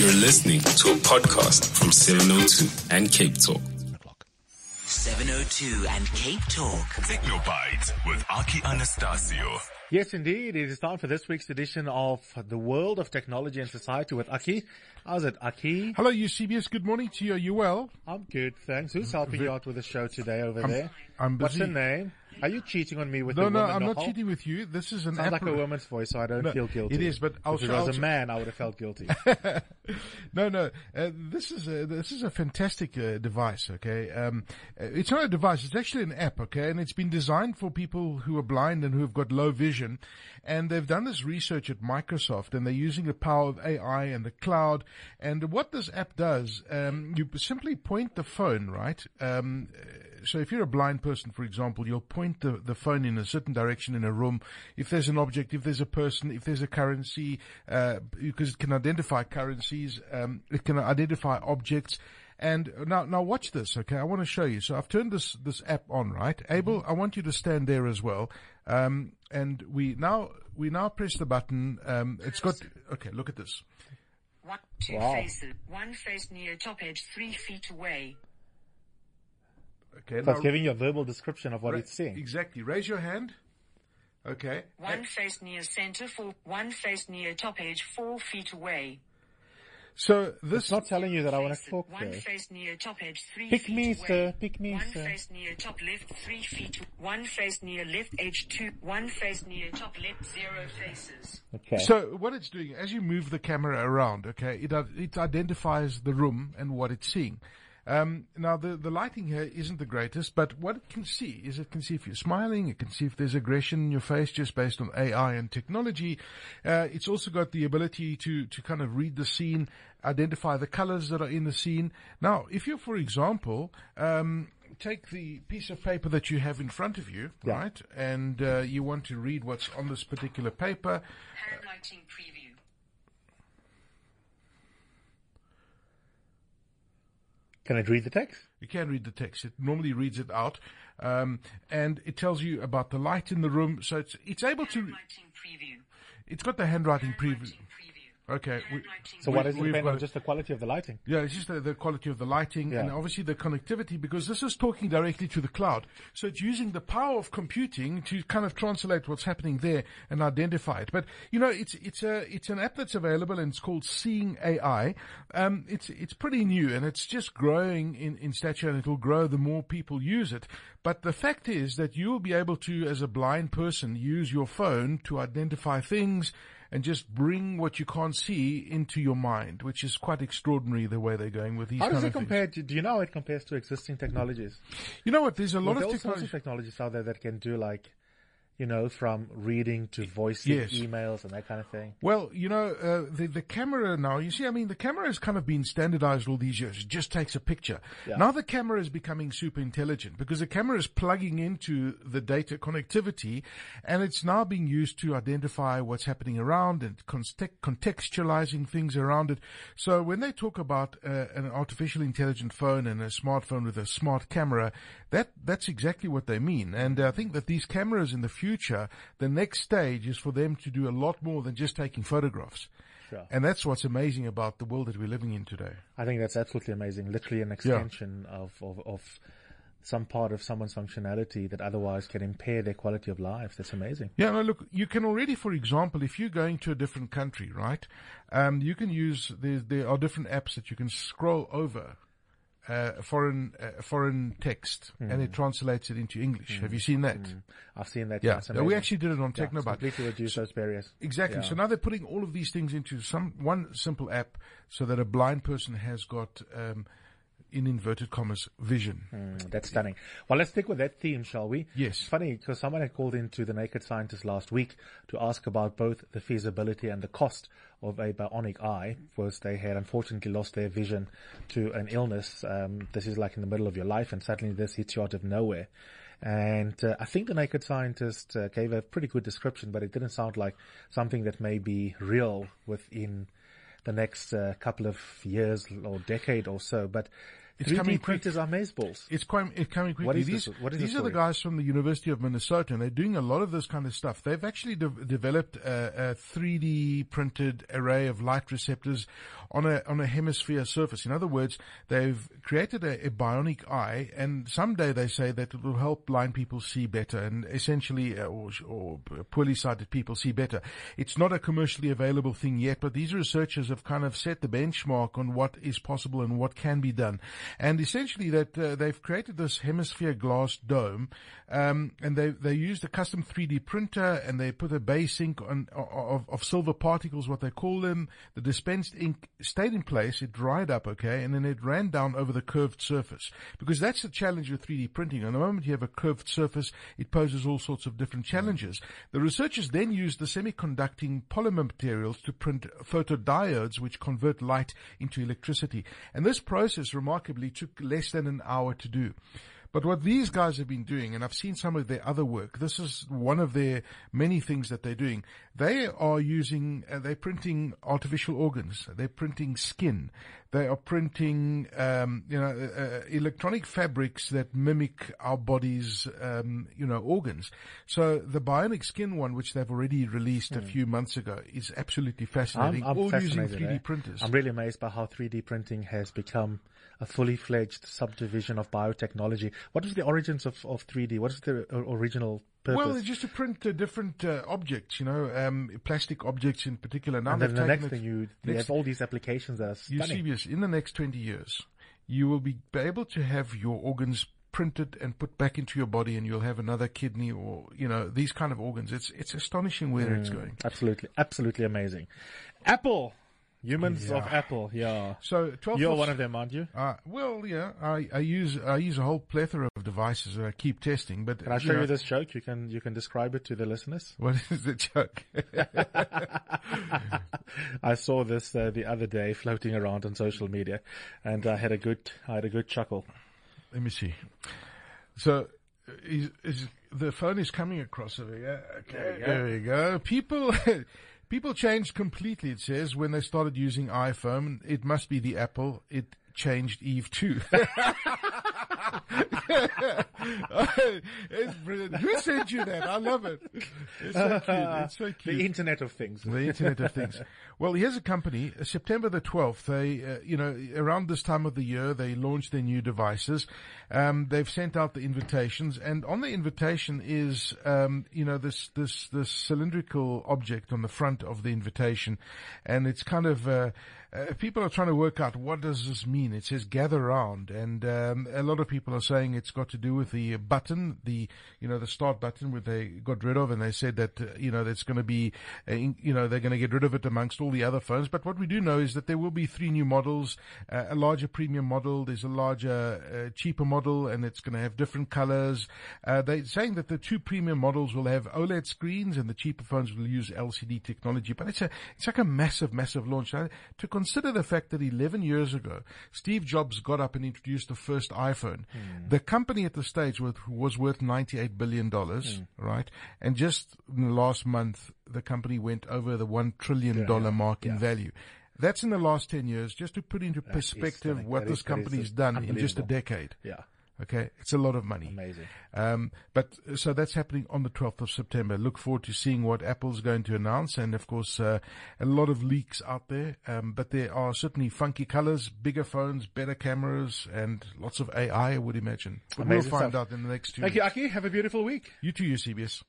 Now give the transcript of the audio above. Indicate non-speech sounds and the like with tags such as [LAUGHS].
You're listening to a podcast from 702 and Cape Talk. 702 and Cape Talk. Technobyte with Aki Anastasiou. Yes, indeed. It is time for this week's edition of The World of Technology and Society with Aki. How's it, Aki? Hello, UCBS. Good morning to you. Are you well? I'm good, thanks. Who's helping you out with the show today over there? I'm busy. What's her name? Are you cheating on me with No, the no, I'm not cheating with you. This is an Sounds like a woman's voice, so I don't No, feel guilty. it is, but I'll if it was a man, I would have felt guilty. [LAUGHS] no, no. Uh, this is a, this is a fantastic uh, device. Okay, um, uh, it's not a device. It's actually an app. Okay, and it's been designed for people who are blind and who have got low vision. And they've done this research at Microsoft, and they're using the power of AI and the cloud. And what this app does, um, you simply point the phone right. Um, so if you're a blind person, for example, you'll point the, the phone in a certain direction in a room. If there's an object, if there's a person, if there's a currency, uh, because it can identify currencies, um, it can identify objects. And now, now watch this, okay? I want to show you. So I've turned this, this app on, right? Abel, I want you to stand there as well. Um, and we now, we now press the button. Um, it's got, okay, look at this. One, two Wow. faces. One face near top edge, three feet away. Okay. so it's now- giving you a verbal description of what ra- it's seeing. Exactly. Raise your hand. Okay. One face near center, four. One face near top edge, four feet away. So this, It's not telling you that I want to Face- talk One there. face near top edge, three Pick feet me, away. sir. Pick me, One sir. face near top left, three feet. One face near left edge, two. One face near top left, zero faces. Okay. So what it's doing, as you move the camera around, okay, it uh, it identifies the room and what it's seeing. Um, now the the lighting here isn't the greatest, but what it can see is it can see if you're smiling, it can see if there's aggression in your face just based on AI and technology. Uh, it's also got the ability to to kind of read the scene, identify the colors that are in the scene. Now, if you, for example, um, take the piece of paper that you have in front of you, Yeah. right, and uh, you want to read what's on this particular paper. Handwriting preview. Can it read the text? You can read the text. It normally reads it out, um, and it tells you about the light in the room. So it's it's able to. Handwriting preview. It's got the handwriting preview. Handwriting preview. Okay. We, So what We- does it we've depend on? Just the quality of the lighting? yeah, it's just the, the quality of the lighting and obviously the connectivity because this is talking directly to the cloud. So it's using the power of computing to kind of translate what's happening there and identify it. But you know, it's it's a it's an app that's available and it's called Seeing AI. Um, it's it's pretty new and it's just growing in in stature and it will grow the more people use it. But the fact is that you will be able to, as a blind person, use your phone to identify things and just bring what you can't see into your mind, which is quite extraordinary the way they're going with these How does it compare to, do you know how it compares to existing technologies? You know what? There's a lot Well, of there are all technology. of technologies out there that can do like, you know, from reading to voicing Yes. emails and that kind of thing. Well, you know, uh, the the camera now. You see, I mean, the camera has kind of been standardized all these years. It just takes a picture. Yeah. Now the camera is becoming super intelligent because the camera is plugging into the data connectivity, and it's now being used to identify what's happening around and contextualizing things around it. So when they talk about uh, an artificial intelligent phone and a smartphone with a smart camera, that that's exactly what they mean. And I think that these cameras in the future, the next stage is for them to do a lot more than just taking photographs. Sure. And that's what's amazing about the world that we're living in today. I think that's absolutely amazing. Literally an extension of, of, of some part of someone's functionality that otherwise can impair their quality of life. That's amazing. Yeah, no, look, you can already, for example, if you're going to a different country, right, um, you can use, there, there are different apps that you can scroll over uh, foreign uh, foreign text and it translates it into English. Have you seen that? I've seen that. Yeah, It's we actually did it on Yeah, completely reduce those barriers. Exactly. Yeah. So now they're putting all of these things into some one simple app, so that a blind person has got, um, in inverted commas, vision. Mm, That's stunning. Well, let's stick with that theme, shall we? Yes. It's funny because someone had called into the Naked Scientist last week to ask about both the feasibility and the cost of a bionic eye, because they had unfortunately lost their vision to an illness. Um, this is like in the middle of your life, and suddenly this hits you out of nowhere. And uh, I think the Naked Scientist uh, gave a pretty good description, but it didn't sound like something that may be real within the next uh, couple of years or decade or so. But It's 3D coming quick. printers are mazeballs. It's quite it's coming quickly. What is these this- what is these the are the guys from the University of Minnesota, and they're doing a lot of this kind of stuff. They've actually de- developed a, a 3D printed array of light receptors on a on a hemisphere surface. In other words, they've created a, a bionic eye, and someday they say that it will help blind people see better, and essentially, uh, or, or poorly sighted people see better. It's not a commercially available thing yet, but these researchers have kind of set the benchmark on what is possible and what can be done, and essentially that uh, they've created this hemisphere glass dome, um, and they they used a custom 3D printer, and they put a base ink on of, of silver particles, what they call them. The dispensed ink stayed in place, it dried up, okay, and then it ran down over the curved surface because that's the challenge with 3D printing. And the moment you have a curved surface, it poses all sorts of different challenges. The researchers then used the semiconducting polymer materials to print photodiodes, which convert light into electricity. And this process remarkably took less than an hour to do. But what these guys have been doing, and I've seen some of their other work, this is one of their many things that they're doing. They are using, uh, they're printing artificial organs. They're printing skin. They are printing, um, you know, uh, uh, electronic fabrics that mimic our body's, um, you know, organs. So the bionic skin one, which they've already released a few months ago, is absolutely fascinating. Hmm. I'm, I'm all using 3D eh? printers. I'm really amazed by how 3D printing has become a fully fledged subdivision of biotechnology. What is the origins of, of 3D? What is the original purpose? Well, it's just to print uh, different uh, objects, you know, um, plastic objects in particular. Now and then the next thing you, you next- have all these applications that are you stunning. see, yes, in the next 20 years, you will be able to have your organs printed and put back into your body and you'll have another kidney or, you know, these kind of organs. It's, it's astonishing where Mm. it's going. Absolutely, absolutely amazing. Apple, humans of Apple, yeah. So 12 You're one of them, aren't you? Uh, well, yeah, I, I use, I use a whole plethora of devices that I keep testing, but. Can I show know, you this joke? You can you can describe it to the listeners. [LAUGHS] What is the joke? [LAUGHS] I saw this uh, the other day floating around on social media, and I had a good I had a good chuckle. Let me see. So, is, is the phone is coming across over here? Okay, there we go. People, [LAUGHS] people changed completely. It says when they started using iPhone, it must be the Apple. It changed Eve too. [LAUGHS] [LAUGHS] it's brilliant. Who sent you that? I love it. It's so cute. It's so cute. The Internet of Things. The Internet of Things. Well, here's a company, uh, September the 12th, they, uh, you know, around this time of the year, they launched their new devices. Um, they've sent out the invitations and on the invitation is, um, you know, this, this, this cylindrical object on the front of the invitation. And it's kind of, uh, uh, people are trying to work out what does this mean. It says gather round, and um, a lot of people are saying it's got to do with the button, the you know the start button, which they got rid of, and they said that uh, you know that's going to be, uh, you know they're going to get rid of it amongst all the other phones. But what we do know is that there will be three new models, uh, a larger premium model, there's a larger uh, cheaper model, and it's going to have different colors. Uh, they're saying that the two premium models will have OLED screens, and the cheaper phones will use LCD technology. But it's a it's like a massive, massive launch. To consider the fact that 11 years ago, Steve Jobs got up and introduced the first iPhone. The company at the stage was, was worth 98 billion dollars, right? And just in the last month, the company went over the one trillion dollar mark in value. That's in the last 10 years, just to put into perspective what That this is company's done in just a decade. Yeah, Okay, it's a lot of money. amazing. Um, but so that's happening on the 12th of September. Look forward to seeing what Apple's going to announce, and of course, uh, a lot of leaks out there. Um, but there are certainly funky colors, bigger phones, better cameras, and lots of AI. I would imagine. But Amazing we'll find stuff. out in the next two. Thank you, weeks. Aki. Have a beautiful week. You too, you CBS.